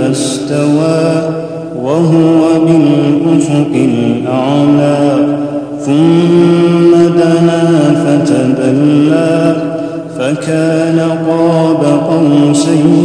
فاستوى وهو بالأفق الأعلى ثم دنا فتدلى فكان قاب قوسين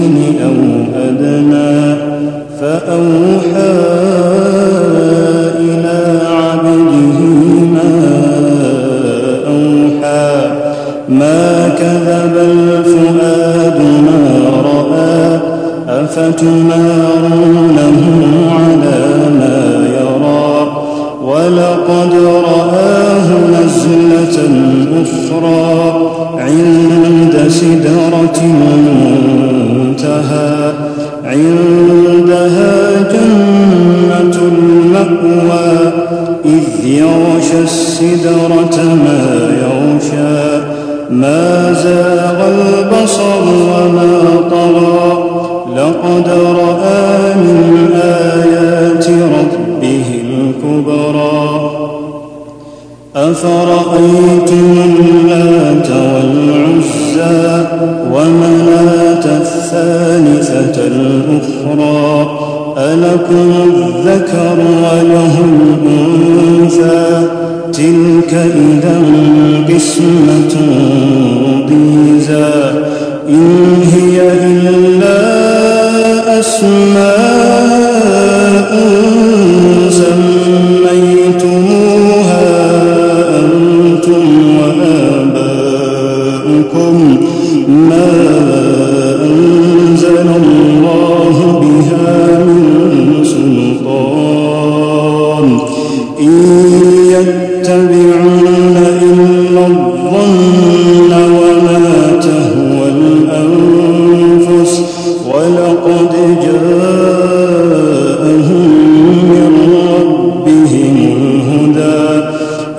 المأوى إذ يغشى السدرة ما يغشى ما زاغ البصر وما طغى. لقد رأى من آيات ربه الكبرى. أفرأيتم اللات والعزى ومناة الثالثة الأخرى؟ ألكم الذكر وله الأنثى تلك إذا قسمة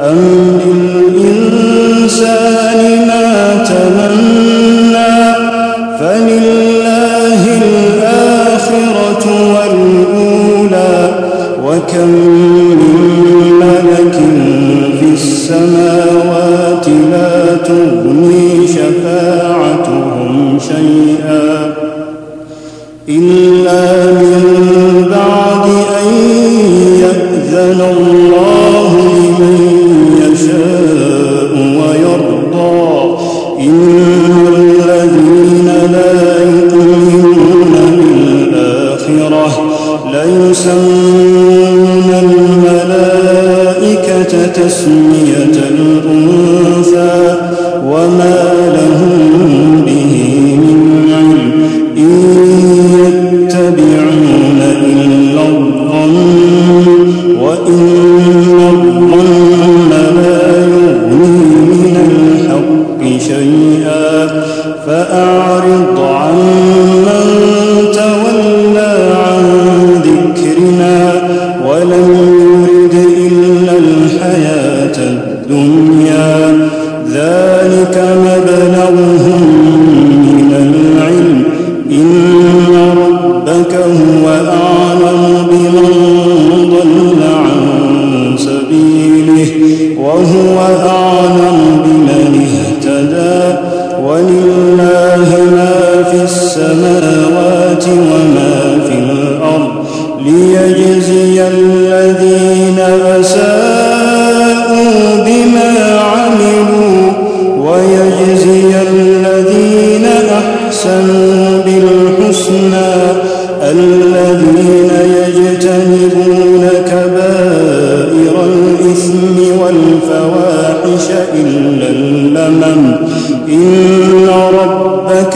أم Jesus.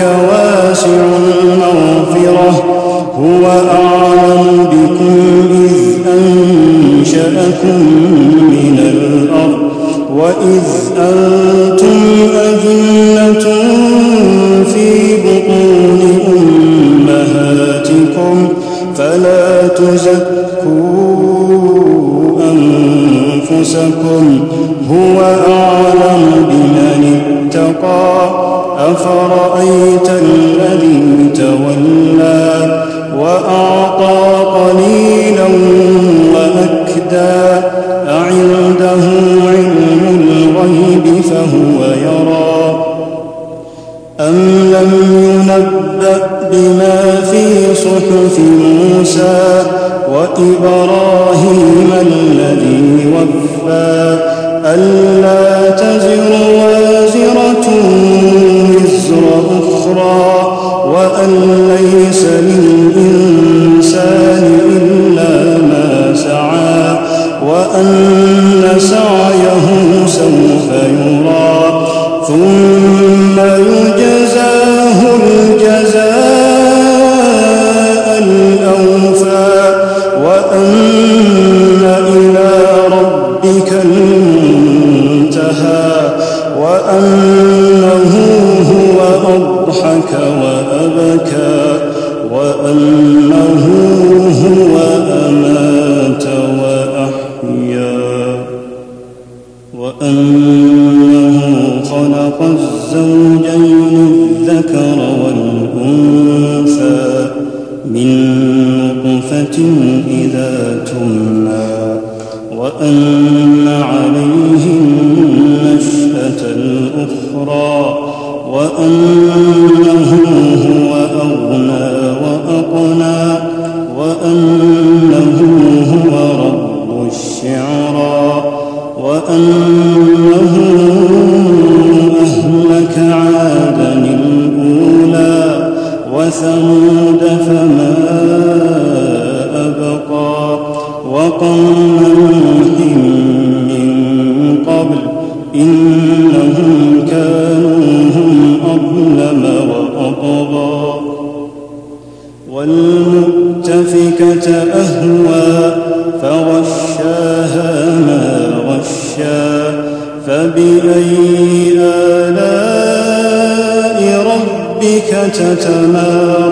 ربك واسع المغفرة هو أعلم بكم إذ أنشأكم من الأرض وإذ بما في صحف موسى وإبراهيم الذي وفى ألا تزر وازرة وزر أخرى وأن ليس للإنسان إلا ما سعى وأن سعيه سوف يرى ثم يجزاه وأنه هو أمات وأحيا وأنه خلق الزوجين الذكر والأنثى من نطفة إذا تمنى وأن عليه النشأة الأخرى وأنه وأنه هو رب الشعرى وأنه أهلك عادا الأولى وثمود فما أبقى وقوم أهوى فغشاها ما غشا. فبأي آلاء ربك تتمارى؟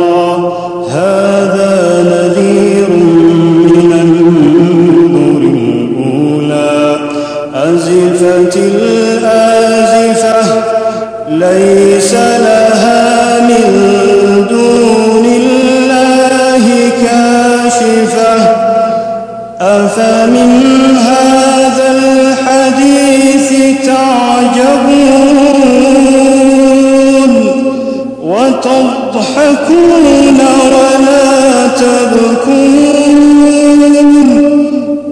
أفمن هذا الحديث تعجبون وتضحكون ولا تبكون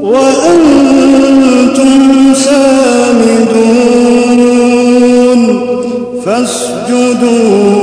وأنتم سامدون فاسجدوا